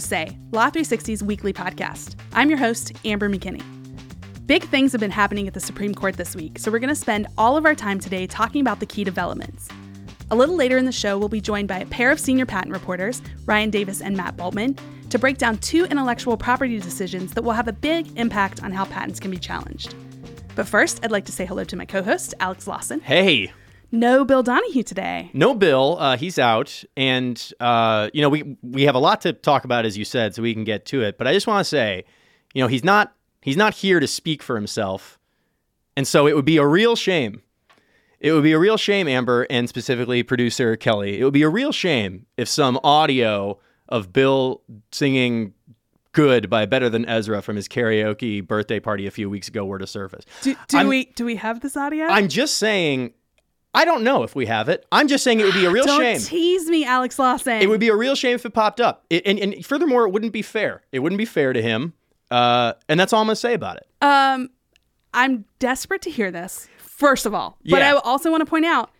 Se, Law 360's weekly podcast. I'm your host, Amber McKinney. Big things have been happening at the Supreme Court this week, so we're going to spend all of our time today talking about the key developments. A little later in the show, we'll be joined by a pair of senior patent reporters, Ryan Davis and Matt Bultman, to break down two intellectual property decisions that will have a big impact on how patents can be challenged. But first, I'd like to say hello to my co host, Alex Lawson. Hey. No Bill Donahue today. No Bill. Uh, he's out, and uh, you know we we have a lot to talk about, as you said, so we can get to it. But I just want to say, you know, he's not he's not here to speak for himself, and so it would be a real shame. It would be a real shame, Amber, and specifically producer Kelly. It would be a real shame if some audio of Bill singing good by Better Than Ezra from his karaoke birthday party a few weeks ago were to surface. Do, do we do we have this audio? I'm just saying I don't know if we have it. I'm just saying it would be a real shame. Don't shame. tease me, Alex Lawson. It would be a real shame if it popped up. It, and, and furthermore, it wouldn't be fair. It wouldn't be fair to him. Uh, and that's all I'm going to say about it. Um, I'm desperate to hear this, first of all. But Yeah. I also want to point out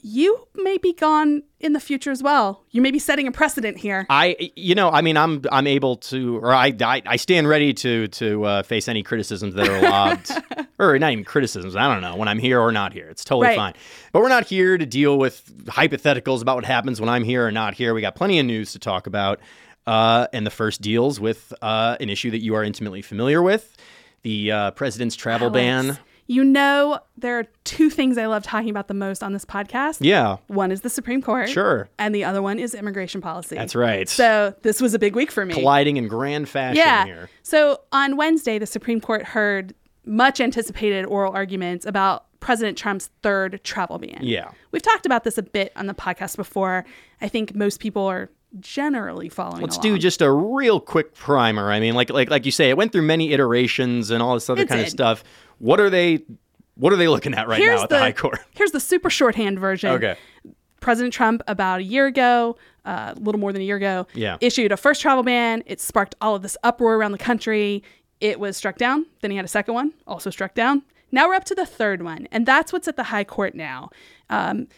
you may be gone in the future as well. You may be setting a precedent here. I, you know, I mean, I'm I'm able to, or I, I, I stand ready to to uh, face any criticisms that are lobbed, or not even criticisms. I don't know when I'm here or not here. It's totally Right. fine. But we're not here to deal with hypotheticals about what happens when I'm here or not here. We got plenty of news to talk about. Uh, and the first deals with uh, an issue that you are intimately familiar with, the uh, president's travel ban. You know, there are two things I love talking about the most on this podcast. Yeah, One is the Supreme Court. Sure. And the other one is immigration policy. that's right. So this was a big week for me. colliding in grand fashion yeah. here. So on Wednesday, the Supreme Court heard much anticipated oral arguments about President Trump's third travel ban. Yeah. We've talked about this a bit on the podcast before. I think most people are generally following Let's along. do just a real quick primer. I mean, like like like you say, it went through many iterations and all this other It kind of stuff. What are they what are they looking at right now at the, High Court? Here's the super shorthand version. Okay. President Trump, about a year ago, uh, a little more than a year ago, Yeah. issued a first travel ban. It sparked all of this uproar around the country. It was struck down. Then he had a second one, also struck down. Now we're up to the third one, and that's what's at the High Court now. Um,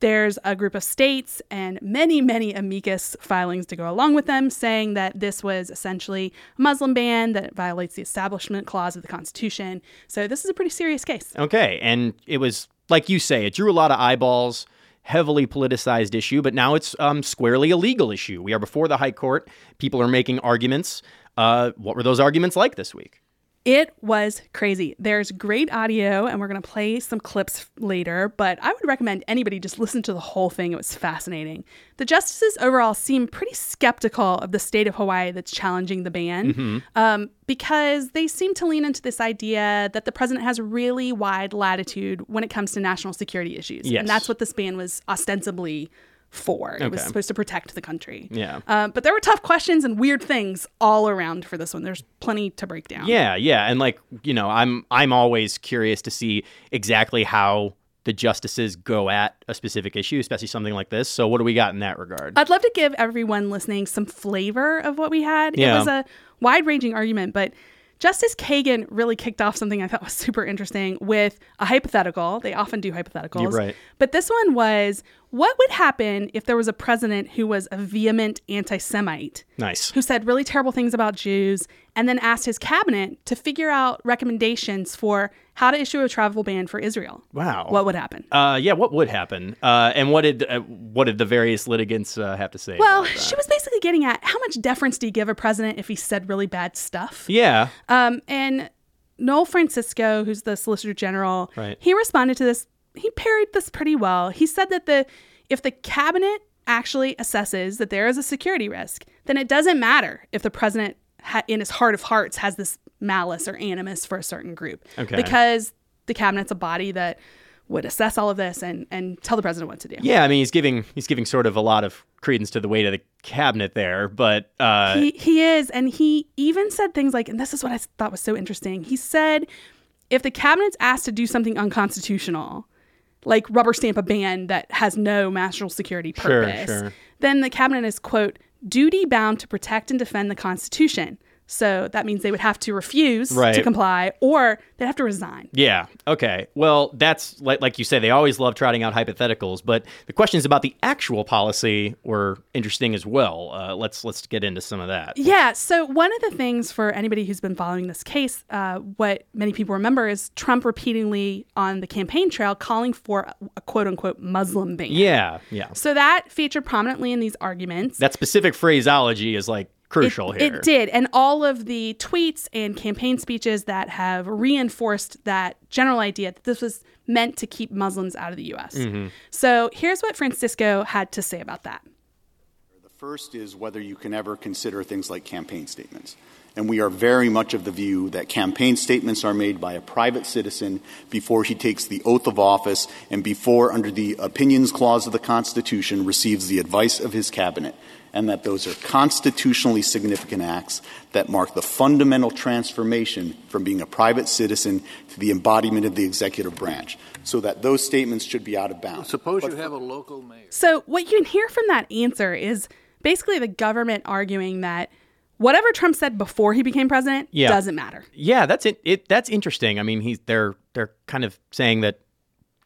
there's a group of states and many, many amicus filings to go along with them saying that this was essentially a Muslim ban, that violates the Establishment Clause of the Constitution. So this is a pretty serious case. Okay, and it was like you say, it drew a lot of eyeballs. Heavily politicized issue, but now it's um, squarely a legal issue. We are before the High Court. People are making arguments. Uh, what were those arguments like this week? It was crazy. There's great audio, and we're going to play some clips later, but I would recommend anybody just listen to the whole thing. It was fascinating. The justices overall seem pretty skeptical of the state of Hawaii that's challenging the ban um, because they seem to lean into this idea that the president has really wide latitude when it comes to national security issues. Yes. And that's what this ban was ostensibly for. It was supposed to protect the country. Yeah. Uh, but there were tough questions and weird things all around for this one. There's plenty to break down. Yeah, yeah, and like you know, I'm I'm always curious to see exactly how the justices go at a specific issue, especially something like this. So, what do we got in that regard? I'd love to give everyone listening some flavor of what we had. It was a wide ranging argument, but Justice Kagan really kicked off something I thought was super interesting with a hypothetical. They often do hypotheticals. You're right. But this one was what would happen if there was a president who was a vehement anti Semite? nice. who said really terrible things about Jews and then asked his cabinet to figure out recommendations for how to issue a travel ban for Israel. Wow. What would happen? Uh, yeah, what would happen? Uh, and what did uh, what did the various litigants uh, have to say? Well, she was basically getting at how much deference do you give a president if he said really bad stuff? yeah, Um, and Noel Francisco, who's the Solicitor General, Right. he responded to this. He parried this pretty well. He said that the if the cabinet actually assesses that there is a security risk, then it doesn't matter if the president, ha- in his heart of hearts, has this malice or animus for a certain group, Okay. because the cabinet's a body that would assess all of this and and tell the president what to do. yeah. I mean, he's giving he's giving sort of a lot of credence to the weight of the cabinet there, but uh, He, he is. And he even said things like, and this is what I thought was so interesting. He said, if the cabinet's asked to do something unconstitutional, like rubber stamp a ban that has no national security Sure, purpose, sure. then the cabinet is, quote, duty bound to protect and defend the Constitution. So that means they would have to refuse to comply or they'd have to resign. Yeah. Okay. Well, that's like like you say. They always love trotting out hypotheticals, but the questions about the actual policy were interesting as well. Uh, let's let's get into some of that. Yeah. So one of the things for anybody who's been following this case, uh, what many people remember is Trump repeatedly on the campaign trail calling for a, a quote unquote Muslim ban. Yeah. Yeah. So that featured prominently in these arguments. That specific phraseology is like crucial it, here. It did. And all of the tweets and campaign speeches that have reinforced that general idea that this was meant to keep Muslims out of the US. Mm-hmm. So here's what Francisco had to say about that. The first is whether you can ever consider things like campaign statements. And we are very much of the view that campaign statements are made by a private citizen before he takes the oath of office and before, under the opinions clause of the Constitution, receives the advice of his cabinet. And that those are constitutionally significant acts that mark the fundamental transformation from being a private citizen to the embodiment of the executive branch. So that those statements should be out of bounds. Suppose But you have a local mayor. So what you can hear from that answer is basically the government arguing that whatever Trump said before he became president Yeah. doesn't matter. Yeah, that's it, it. That's interesting. I mean, he's they're they're kind of saying that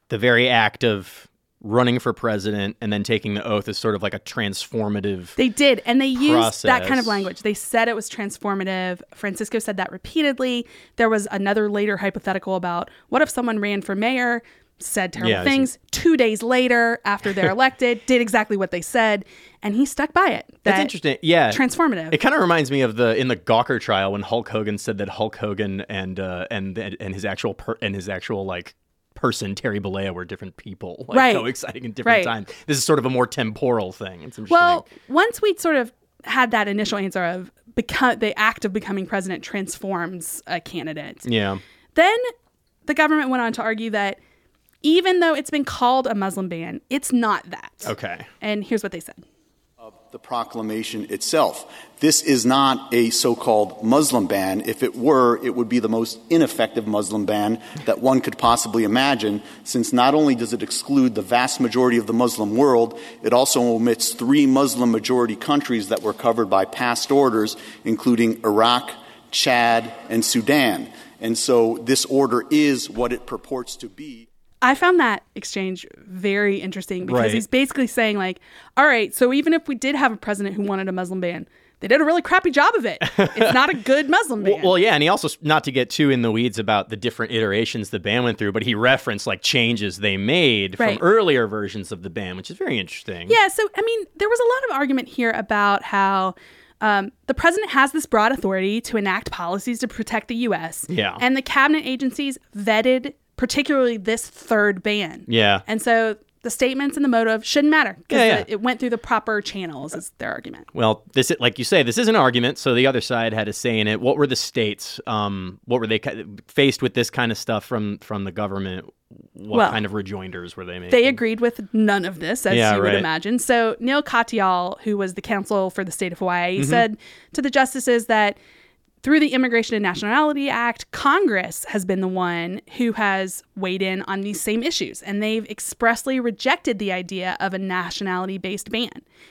the very act of running for president and then taking the oath is sort of like a transformative. They did, and they used that kind of language. They said it was transformative. Francisco said that repeatedly. There was another later hypothetical about what if someone ran for mayor, said terrible Yeah, things, two days later, after they're elected, did exactly what they said, and he stuck by it. That's interesting. Yeah, Transformative. It kind of reminds me of the in the Gawker trial when Hulk Hogan said that Hulk Hogan and uh, and and his actual per- and his actual like person Terry Bollea were different people, like Right. exciting in different Right. times. This is sort of a more temporal thing. It's interesting. Well, once we sort of had that initial answer of become the act of becoming president transforms a candidate, yeah. then the government went on to argue that even though it's been called a Muslim ban, it's not that. Okay. And here's what they said. The proclamation itself. This is not a so called Muslim ban. If it were, it would be the most ineffective Muslim ban that one could possibly imagine, since not only does it exclude the vast majority of the Muslim world, it also omits three Muslim majority countries that were covered by past orders, including Iraq, Chad, and Sudan. And so this order is what it purports to be. I found that exchange very interesting because Right. he's basically saying, like, all right, so even if we did have a president who wanted a Muslim ban, they did a really crappy job of it. It's not a good Muslim ban. Well, well, yeah, and he also not to get too in the weeds about the different iterations the ban went through, but he referenced like changes they made Right. from earlier versions of the ban, which is very interesting. Yeah, so I mean, there was a lot of argument here about how um, the president has this broad authority to enact policies to protect the U.S. Yeah. and the cabinet agencies vetted particularly this third ban. Yeah. and so the statements and the motive shouldn't matter because Yeah, yeah. it went through the proper channels. Is their argument? Well, this like you say, this is an argument. So the other side had a say in it. What were the states? Um, what were they faced with this kind of stuff from from the government? What Well, kind of rejoinders were they making? They agreed with none of this, as Yeah, you would right. imagine. So Neil Katyal, who was the counsel for the state of Hawaii, Mm-hmm. said to the justices that through the Immigration and Nationality Act, Congress has been the one who has weighed in on these same issues, and they've expressly rejected the idea of a nationality-based ban.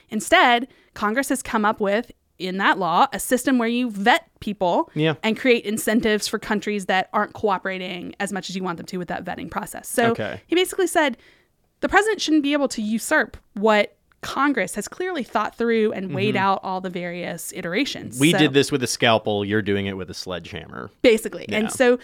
Instead, Congress has come up with in that law a system where you vet people Yeah. and create incentives for countries that aren't cooperating as much as you want them to with that vetting process. So Okay. he basically said the president shouldn't be able to usurp what Congress has clearly thought through and weighed out all the various iterations. Mm-hmm. we So- did this with a scalpel. You're doing it with a sledgehammer. basically. Yeah. And so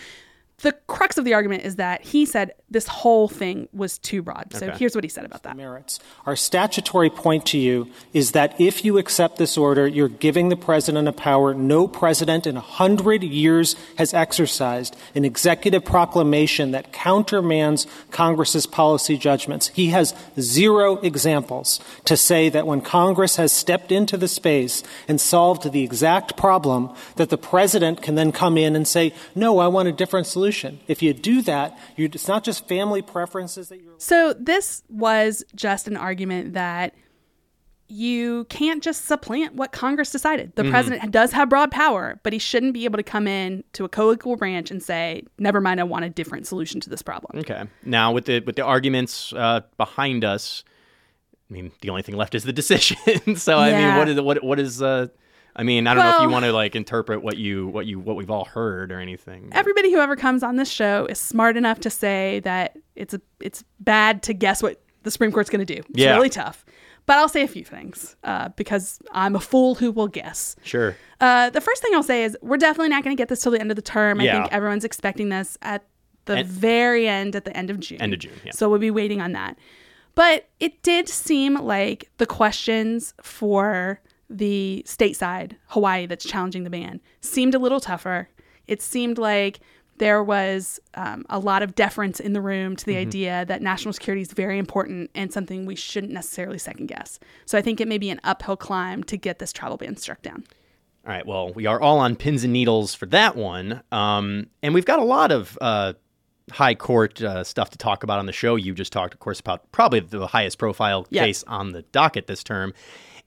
the crux of the argument is that he said this whole thing was too broad. So Okay. here's what he said about that. merits. Our statutory point to you is that if you accept this order, you're giving the president a power no president in a hundred years has exercised, an executive proclamation that countermands Congress's policy judgments. He has zero examples to say that when Congress has stepped into the space and solved the exact problem, that the president can then come in and say, no, I want a different solution. If you do that, you it's not just family preferences that you're So this was just an argument that you can't just supplant what Congress decided. Mm-hmm. The president does have broad power, but he shouldn't be able to come in to a co-equal branch and say, "Never mind, I want a different solution to this problem." Okay. Now with the with the arguments uh, behind us, I mean, the only thing left is the decision. so I mean, what is what what is uh, I mean, I don't know if you want to like interpret what you what you what we've all heard or anything. Everybody who ever comes on this show is smart enough to say that it's a, it's bad to guess what the Supreme Court's going to do. It's Yeah. really tough. But I'll say a few things uh, because I'm a fool who will guess. Sure. Uh, the first thing I'll say is we're definitely not going to get this till the end of the term. Yeah. I think everyone's expecting this at the And- very end, at the end of June. End of June, yeah. So we'll be waiting on that. But it did seem like the questions for the stateside Hawaii that's challenging the ban seemed a little tougher. It seemed like there was um, a lot of deference in the room to the Mm-hmm. idea that national security is very important and something we shouldn't necessarily second guess. So I think it may be an uphill climb to get this travel ban struck down. All right. Well, we are all on pins and needles for that one, um, and we've got a lot of uh, high court uh, stuff to talk about on the show. You just talked, of course, about probably the highest profile Yep. case on the docket this term.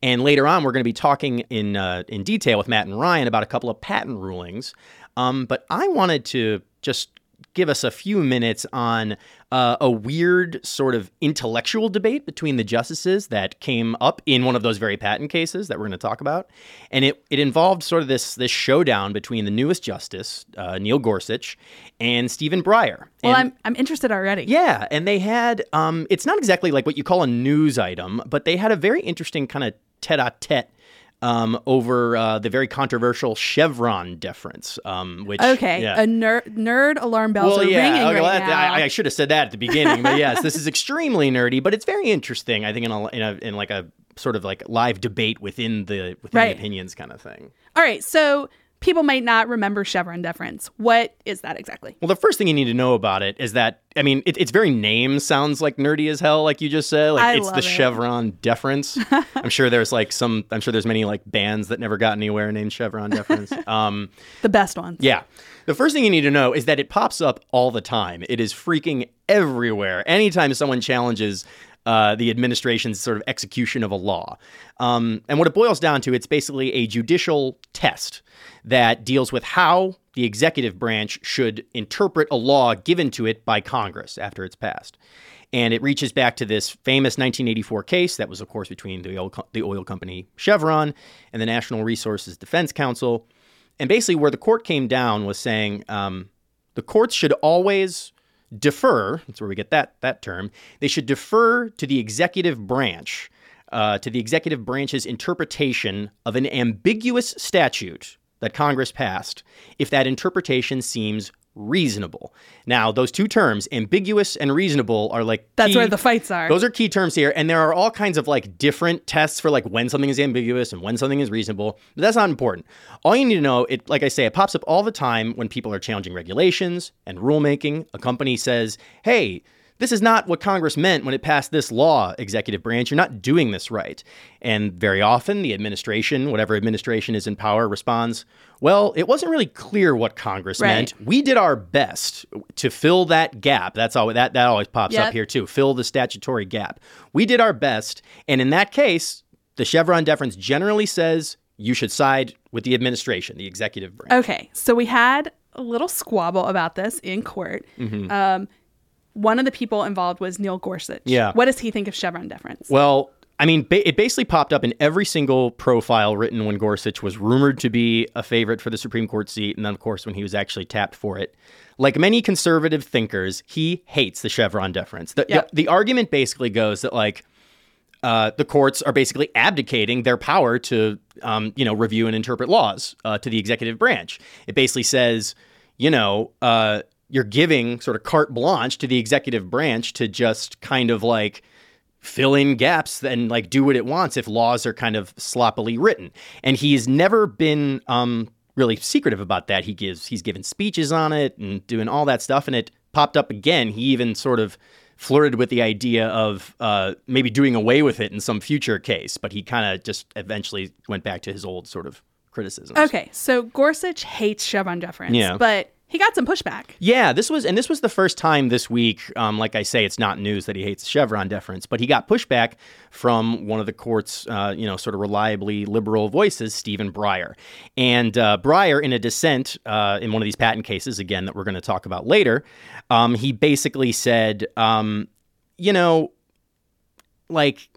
And later on, we're going to be talking in uh, in detail with Matt and Ryan about a couple of patent rulings. Um, but I wanted to just give us a few minutes on uh, a weird sort of intellectual debate between the justices that came up in one of those very patent cases that we're going to talk about, and it it involved sort of this this showdown between the newest justice uh, Neil Gorsuch and Stephen Breyer. Well, And- I'm I'm interested already. yeah, and they had um it's not exactly like what you call a news item, but they had a very interesting kind of tete-a-tete um, over uh, the very controversial Chevron deference, um, which Okay, yeah. a nerd nerd alarm bells are ringing okay, right well, that- now. I, I should have said that at the beginning, but yes, this is extremely nerdy, but it's very interesting. I think in a, in, a, in like a sort of like live debate within the within Right. the opinions kind of thing. All right, so people might not remember Chevron deference. What is that exactly? Well, the first thing you need to know about it is that I mean, it, its very name sounds like nerdy as hell, like you just said. Like I it's the it. Chevron deference. I'm sure there's like some. I'm sure there's many like bands that never got anywhere named Chevron deference. Um, The best ones. yeah. The first thing you need to know is that it pops up all the time. It is freaking everywhere. Anytime someone challenges uh, the administration's sort of execution of a law. Um, and what it boils down to, it's basically a judicial test that deals with how the executive branch should interpret a law given to it by Congress after it's passed. And it reaches back to this famous 1984 case that was, of course, between the oil, co- the oil company Chevron and the National Resources Defense Council. And basically, where the court came down was saying um, the courts should always defer. That's where we get that that term. They should defer to the executive branch, uh, to the executive branch's interpretation of an ambiguous statute that Congress passed, if that interpretation seems reasonable. Now, those two terms, ambiguous and reasonable, are like That's key- where the fights are. those are key terms here, and there are all kinds of like different tests for like when something is ambiguous and when something is reasonable. But that's not important. All you need to know, it like I say, it pops up all the time when people are challenging regulations and rulemaking. A company says, "Hey." This is not what Congress meant when it passed this law, executive branch. You're not doing this right. And very often, the administration, whatever administration is in power, responds, Well, it wasn't really clear what Congress Right. meant. We did our best to fill that gap. That's all that, that always pops Yep. up here too. Fill the statutory gap. We did our best, and in that case, the Chevron deference generally says you should side with the administration, the executive branch. Okay, so we had a little squabble about this in court. Mm-hmm. Um, one of the people involved was Neil Gorsuch. Yeah. What does he think of Chevron deference? Well, I mean, ba- it basically popped up in every single profile written when Gorsuch was rumored to be a favorite for the Supreme Court seat, and then, of course, when he was actually tapped for it. Like many conservative thinkers, he hates the Chevron deference. The, Yep. the, the argument basically goes that, like, uh, the courts are basically abdicating their power to, um, you know, review and interpret laws uh, to the executive branch. It basically says, you know, uh, you're giving sort of carte blanche to the executive branch to just kind of like fill in gaps and like do what it wants if laws are kind of sloppily written. And he's never been um, really secretive about that. He gives he's given speeches on it and doing all that stuff, and it popped up again. He even sort of flirted with the idea of uh, maybe doing away with it in some future case, but he kind of just eventually went back to his old sort of criticisms. okay, so Gorsuch hates Chevron deference. Yeah. But he got some pushback. Yeah, this was, and this was the first time this week. Um, like I say, it's not news that he hates Chevron deference, but he got pushback from one of the court's, uh, you know, sort of reliably liberal voices, Stephen Breyer. And uh, Breyer, in a dissent uh, in one of these patent cases, again that we're going to talk about later, um, he basically said, um, you know, like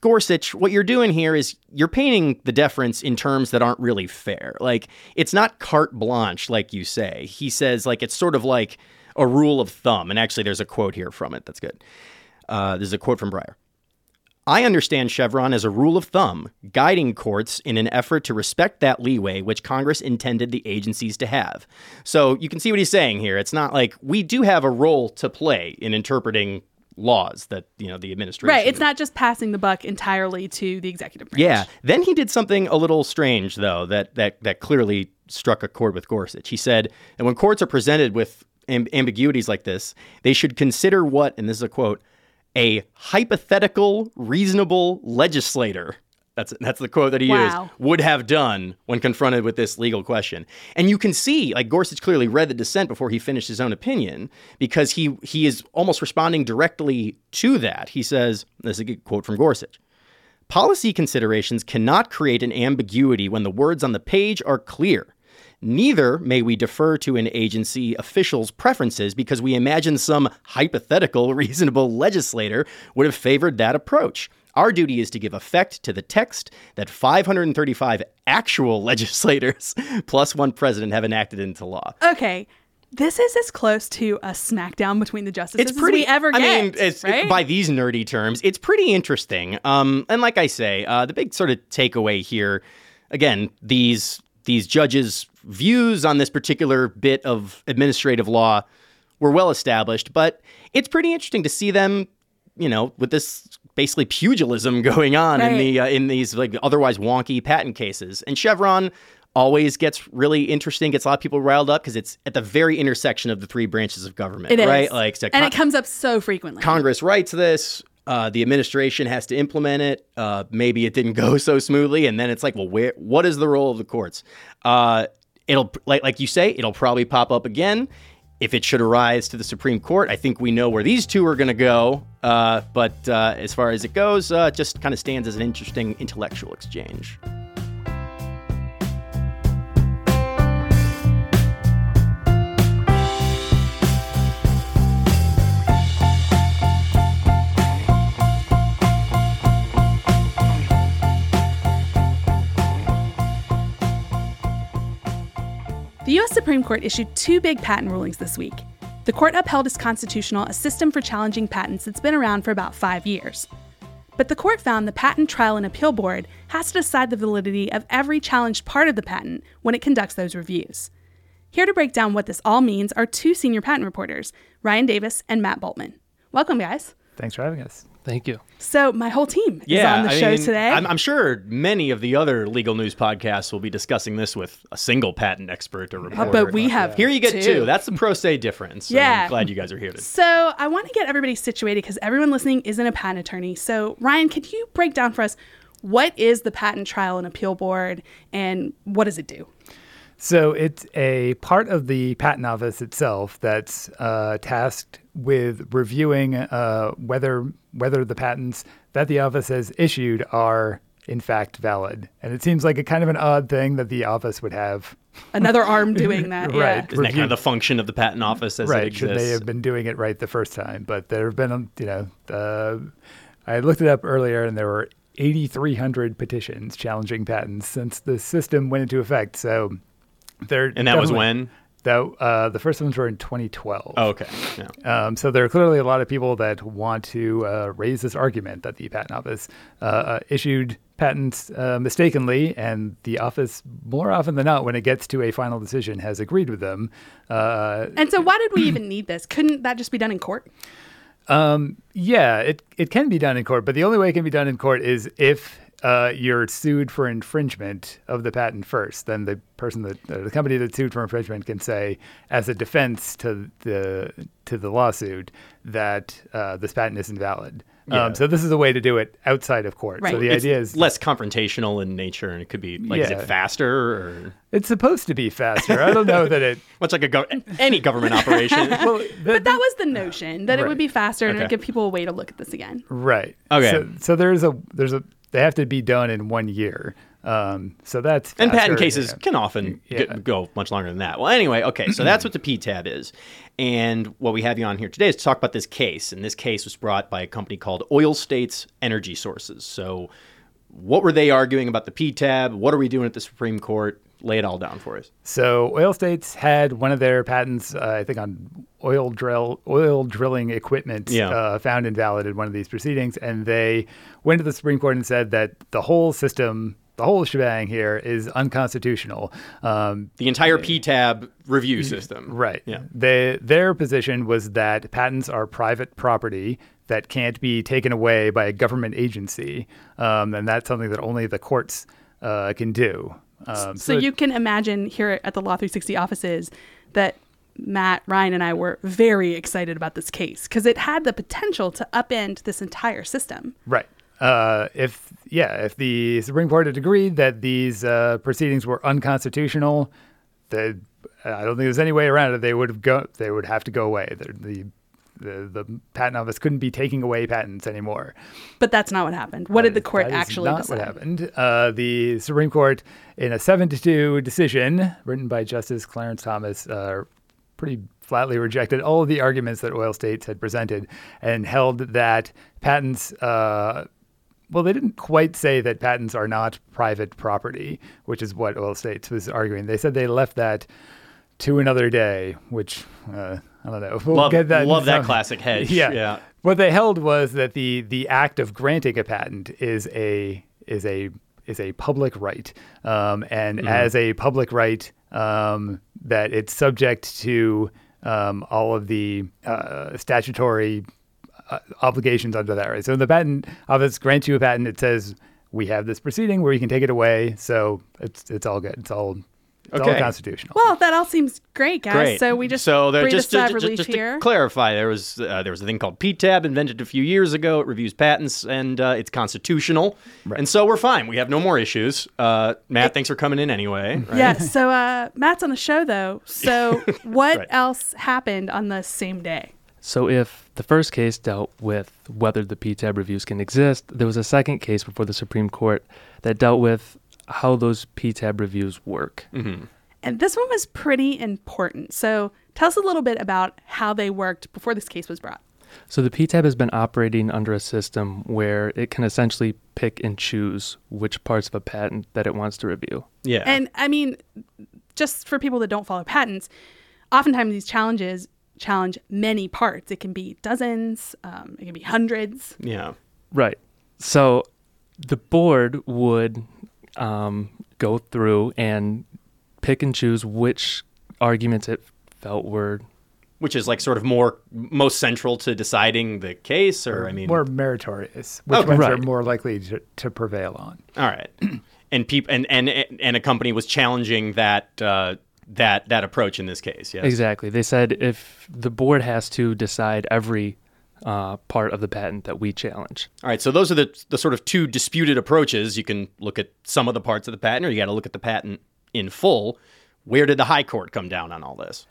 Gorsuch, what you're doing here is you're painting the deference in terms that aren't really fair. Like, it's not carte blanche, like you say. He says, like, it's sort of like a rule of thumb. And actually, there's a quote here from it that's good. Uh, there's a quote from Breyer. I understand Chevron as a rule of thumb, guiding courts in an effort to respect that leeway which Congress intended the agencies to have. So you can see what he's saying here. It's not like we do have a role to play in interpreting laws that you know the administration. Right. It's not just passing the buck entirely to the executive branch. Yeah. Then he did something a little strange though that that that clearly struck a chord with Gorsuch. He said, "And when courts are presented with amb- ambiguities like this, they should consider what, and this is a quote, a hypothetical, reasonable legislator." That's that's the quote that he Wow. used. Would have done when confronted with this legal question, and you can see like Gorsuch clearly read the dissent before he finished his own opinion because he he is almost responding directly to that. He says, "This is a good quote from Gorsuch." Policy considerations cannot create an ambiguity when the words on the page are clear. Neither may we defer to an agency official's preferences because we imagine some hypothetical, reasonable legislator would have favored that approach. Our duty is to give effect to the text that 535 actual legislators plus one president have enacted into law. Okay. This is as close to a smackdown between the justices it's pretty as we ever I get. mean, it's, right? by these nerdy terms, it's pretty interesting. Um, and like I say, uh, the big sort of takeaway here, again, these these judges' views on this particular bit of administrative law were well established, but it's pretty interesting to see them, you know, with this basically pugilism going on in the uh, in these like otherwise wonky patent cases. And Chevron always gets really interesting, gets a lot of people riled up because it's at the very intersection of the three branches of government, It is. right? Like, so and it comes up so frequently. Congress writes this. Uh, the administration has to implement it. Uh, maybe it didn't go so smoothly, and then it's like, well, where? What is the role of the courts? Uh, it'll like like you say, it'll probably pop up again. If it should arise to the Supreme Court, I think we know where these two are going to go. Uh, but uh, as far as it goes, uh, it just kind of stands as an interesting intellectual exchange. The U.S. Supreme Court issued two big patent rulings this week. The court upheld as constitutional a system for challenging patents that's been around for about five years. But the court found the Patent Trial and Appeal Board has to decide the validity of every challenged part of the patent when it conducts those reviews. Here to break down what this all means are two senior patent reporters, Ryan Davis and Matt Bultman. Welcome, guys. Thanks for having us. Thank you. So, my whole team is on the I show mean, today. I'm, I'm sure many of the other legal news podcasts will be discussing this with a single patent expert or Uh, reporter. but we have Here you get two. two. That's the pro se difference. So Yeah. I'm glad you guys are here. To, So I want to get everybody situated because everyone listening isn't a patent attorney. So Ryan, could you break down for us what is the Patent Trial and Appeal Board and what does it do? So it's a part of the patent office itself that's uh, tasked with reviewing uh, whether whether the patents that the office has issued are in fact valid. And it seems like a kind of an odd thing that the office would have. Another arm doing that. yeah. Right. isn't that kind of the function of the patent office as it right? exists? Should they have been doing it right the first time? But there have been, um, you know, uh, I looked it up earlier, and there were 8,300 petitions challenging patents since the system went into effect. So there, and that was when? Though uh, the first ones were in 2012. Oh, okay. Yeah. Um, so there are clearly a lot of people that want to uh, raise this argument that the patent office uh, uh, issued patents uh, mistakenly, and the office, more often than not, when it gets to a final decision, has agreed with them. Uh, And so why did we even need this? Couldn't that just be done in court? yeah, it it can be done in court, but the only way it can be done in court is if uh, you're sued for infringement of the patent first. Then the person that uh, the company that sued for infringement can say, as a defense to the to the lawsuit, that uh, this patent is invalid. Yeah. Um, so this is a way to do it outside of court. Right. So the It's idea is less confrontational in nature, and it could be like, is it faster or it's supposed to be faster. I don't know that it. much like a gov- any government operation? Well, the- But that was the notion that it would be faster and it would give people a way to look at this again. Right. Okay. So, so there's a there's a they have to be done in one year. Um, so that's And patent cases yeah. can often Yeah. g- go much longer than that. Well, anyway, okay, so that's what the PTAB is. And what we have you on here today is to talk about this case. And this case was brought by a company called Oil States Energy Sources. So, what were they arguing about the PTAB? What are we doing at the Supreme Court? Lay it all down for us. So oil states had one of their patents, uh, I think, on oil drill, oil drilling equipment, Yeah. uh, found invalid in one of these proceedings, and they went to the Supreme Court and said that the whole system, the whole shebang here, is unconstitutional. Um, The entire PTAB review system. Right. Yeah. They, their position was that patents are private property that can't be taken away by a government agency, um, and that's something that only the courts uh, can do. Um, So you can imagine here at the Law 360 offices that Matt, Ryan, and I were very excited about this case because it had the potential to upend this entire system. Right. Uh, if yeah, if the Supreme Court had agreed that these uh, proceedings were unconstitutional, the I don't think there's any way around it. They would have go. They would have to go away. The, the the the patent office couldn't be taking away patents anymore. But that's not what happened. What did the court That is actually not decide? what happened. Uh, the Supreme Court, in a seven to two decision written by Justice Clarence Thomas, uh, pretty flatly rejected all of the arguments that oil states had presented and held that patents. Uh, well, they didn't quite say that patents are not private property, which is what oil states was arguing. They said they left that to another day, which uh, I don't know. We'll Love, get that love that classic hedge. yeah. yeah. What they held was that the the act of granting a patent is a is a is a public right, um, and Mm-hmm. as a public right, um, that it's subject to um, all of the uh, statutory uh, obligations under that right. So the patent office grants you a patent. It says we have this proceeding where you can take it away. So it's it's all good. It's all it's all Okay. constitutional. Well, that all seems great, guys. Great. So we just so there, breathe just, a sigh of to, just- relief just here. to clarify, there was uh, there was a thing called PTAB invented a few years ago. It reviews patents and uh, it's constitutional, and so we're fine. We have no more issues. Uh, Matt, thanks for coming in anyway. right? Yeah. So uh, Matt's on the show though. So what Right. else happened on the same day? So, if the first case dealt with whether the PTAB reviews can exist, there was a second case before the Supreme Court that dealt with how those PTAB reviews work. And this one was pretty important. So tell us a little bit about how they worked before this case was brought. So, the PTAB has been operating under a system where it can essentially pick and choose which parts of a patent that it wants to review. Yeah. And I mean, just for people that don't follow patents, oftentimes these challenges challenge many parts. It can be dozens, um, it can be hundreds. yeah. Right. So the board would um, go through and pick and choose which arguments it felt were Which is like sort of more most central to deciding the case, or I mean, more meritorious, which Okay. ones are more likely to, to prevail on. all right. and peop- and and and a company was challenging that uh, that that approach in this case. Yes. exactly. They said if the board has to decide every uh, part of the patent that we challenge. All right, so those are the the sort of two disputed approaches. You can look at some of the parts of the patent, or you got to look at the patent in full. Where did the high court come down on all this?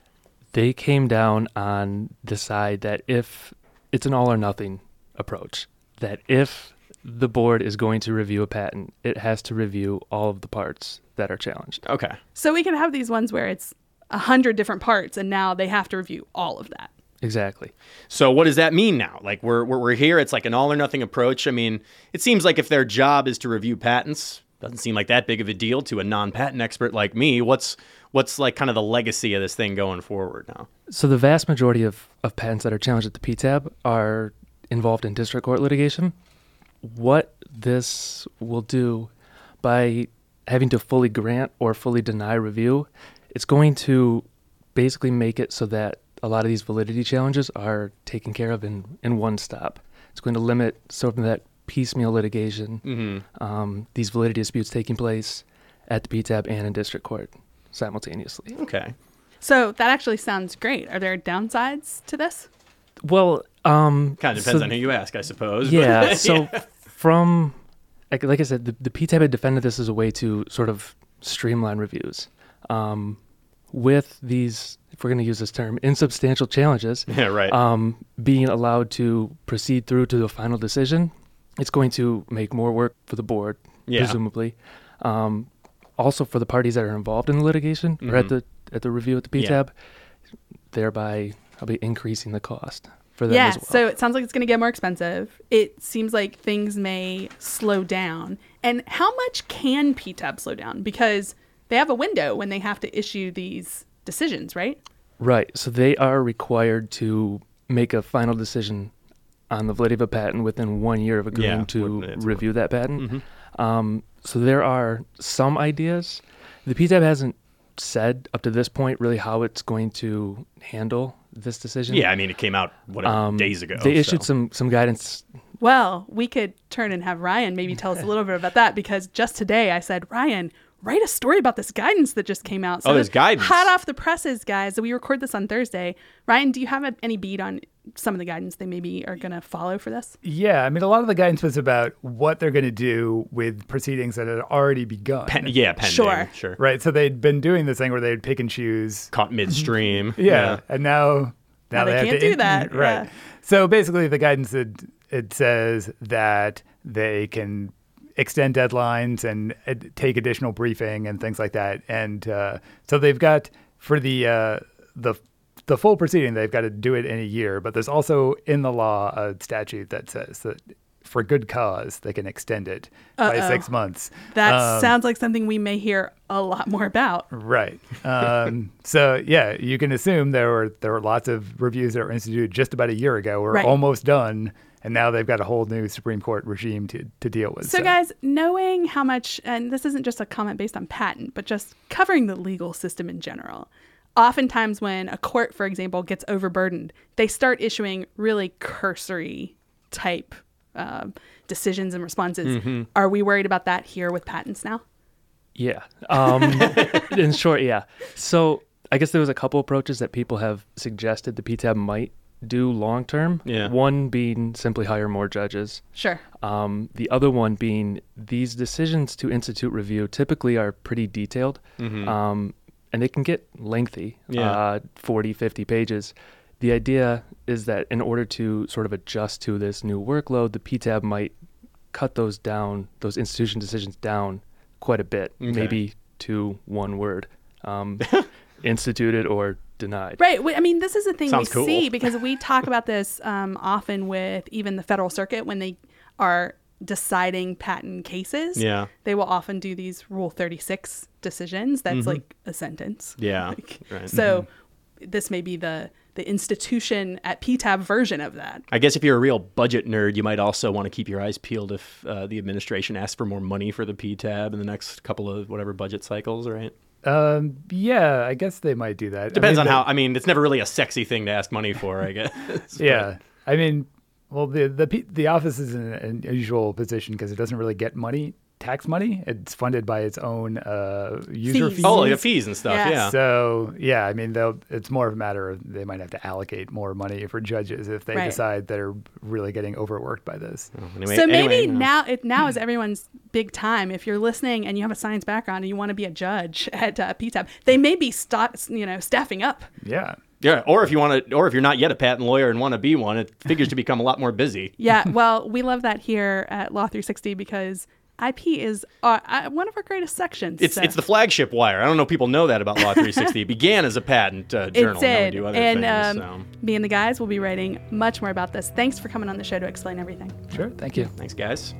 They came down on the side that if it's an all or nothing approach, that if the board is going to review a patent, it has to review all of the parts that are challenged. Okay, So we can have these ones where it's a hundred different parts, and now they have to review all of that. Exactly. so what does that mean now? Like we're we're, we're here. It's like an all or nothing approach. I mean, it seems like if their job is to review patents, doesn't seem like that big of a deal to a non-patent expert like me. What's what's like kind of the legacy of this thing going forward now? So the vast majority of, of patents that are challenged at the PTAB are involved in district court litigation. What this will do by having to fully grant or fully deny review, it's going to basically make it so that a lot of these validity challenges are taken care of in, in one stop. It's going to limit sort of that piecemeal litigation, um, these validity disputes taking place at the PTAB and in district court simultaneously. Okay. So that actually sounds great. Are there downsides to this? Well, um, Kind of depends so- on who you ask, I suppose. but- Yeah. So from like, like I said, the, the PTAB had defended this as a way to sort of streamline reviews. Um, with these, if we're going to use this term, insubstantial challenges, yeah, right. um, being allowed to proceed through to the final decision, it's going to make more work for the board, Yeah. presumably. Um, also, for the parties that are involved in the litigation or at the at the review at the Mm-hmm. Yeah. PTAB, thereby probably increasing the cost for them yeah, as well. so it sounds like it's going to get more expensive. It seems like things may slow down. And how much can PTAB slow down? Because they have a window when they have to issue these decisions, right? Right. So they are required to make a final decision on the validity of a patent within one year of agreeing Yeah, to what- it's- review that patent. Mm-hmm. Um, so there are some ideas. The PTAB hasn't said up to this point really how it's going to handle this decision. Yeah, I mean, it came out whatever Um, days ago. They issued so. some some guidance. Well, we could turn and have Ryan maybe tell us a little bit about that because just today I said, Ryan, write a story about this guidance that just came out. Oh, there's guidance. Hot off the presses, guys. We record this on Thursday. Ryan, do you have a- any beat on some of the guidance they maybe are going to follow for this? Yeah, I mean, a lot of the guidance was about what they're going to do with proceedings that had already begun. Pen- yeah, pending. Sure. Sure. Right. So they'd been doing this thing where they'd pick and choose. Caught midstream. Yeah. And now, Now now, they have can't to do that, Right. yeah. So basically, the guidance it, it says that they can extend deadlines and uh, take additional briefing and things like that. And uh, so they've got for the uh, the the full proceeding, they've got to do it in a year. But there's also in the law a statute that says that for good cause they can extend it by Uh-oh. six months. That Um, sounds like something we may hear a lot more about. Right. Um, so yeah, you can assume there were there were lots of reviews that were instituted just about a year ago. We're Right. almost done, and now they've got a whole new Supreme Court regime to, to deal with. So, guys, knowing how much, and this isn't just a comment based on patent, but just covering the legal system in general. Oftentimes, when a court, for example, gets overburdened, they start issuing really cursory type um, decisions and responses. Are we worried about that here with patents now? Yeah. Um, in short, yeah. So I guess there was a couple approaches that people have suggested the PTAB might do long term. Yeah. One being simply hire more judges. Sure. Um, the other one being these decisions to institute review typically are pretty detailed um, and they can get lengthy, Yeah. uh, 40, 50 pages. The idea is that in order to sort of adjust to this new workload, the PTAB might cut those down, those institution decisions down quite a bit, Okay. maybe to one word um, instituted or denied. Right. I mean, this is a thing Sounds we cool. see because we talk about this um, often with even the federal circuit when they are deciding patent cases. Yeah. They will often do these Rule 36 decisions. That's like a sentence. Mm-hmm. Yeah, Like, right. So this may be the the institution at PTAB version of that. I guess if you're a real budget nerd, you might also want to keep your eyes peeled if uh, the administration asks for more money for the PTAB in the next couple of whatever budget cycles, right? Um, yeah, I guess they might do that. I Depends mean, on how. I mean, it's never really a sexy thing to ask money for, I guess. Yeah, I mean, well, the the the office is in an unusual position because it doesn't really get money, tax money. It's funded by its own uh, user Fees. fees. oh, like the fees and stuff. Yeah. Yeah. So yeah, I mean, it's more of a matter of they might have to allocate more money for judges if they Right. decide they're really getting overworked by this. Anyway- so maybe anyway, no. now it now is everyone's big time. If you're listening and you have a science background and you want to be a judge at uh, PTAB, they may be sta- you know staffing up. Yeah. Yeah, or if you want to, or if you're not yet a patent lawyer and want to be one, it figures to become a lot more busy. Yeah, well, we love that here at Law 360 because IP is uh, uh, one of our greatest sections. It's so- it's the flagship wire. I don't know if people know that about Law 360. It began as a patent uh, It journal. and now we did. do other And things. um, so. me and the guys will be writing much more about this. Thanks for coming on the show to explain everything. Sure. Thank you. Thanks, guys.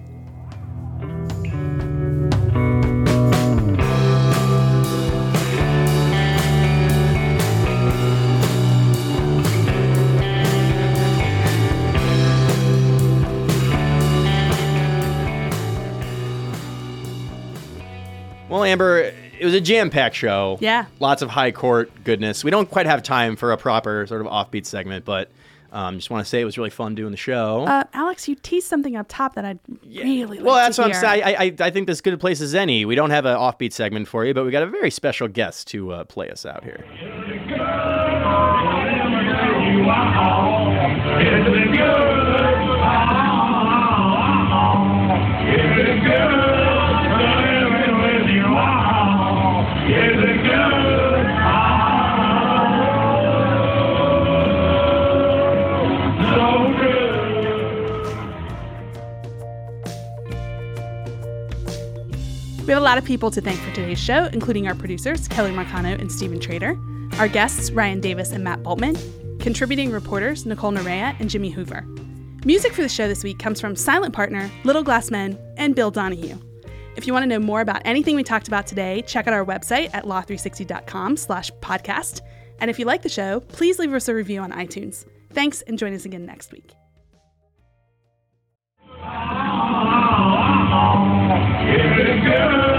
Well, Amber, it was a jam-packed show. Yeah. Lots of high court goodness. We don't quite have time for a proper sort of offbeat segment, but um, just want to say it was really fun doing the show. Uh, Alex, you teased something up top that I'd really like well, to that's what I'm saying. I, I, I think this good a place as any. We don't have an offbeat segment for you, but we got a very special guest to uh, play us out here. lot of people to thank for today's show, including our producers, Kelly Marcano and Stephen Trader, our guests, Ryan Davis and Matt Bultman, contributing reporters, Nicole Narea and Jimmy Hoover. Music for the show this week comes from Silent Partner, Little Glass Men, and Bill Donahue. If you want to know more about anything we talked about today, check out our website at law360.com slash podcast. And if you like the show, please leave us a review on iTunes. Thanks and join us again next week. Here.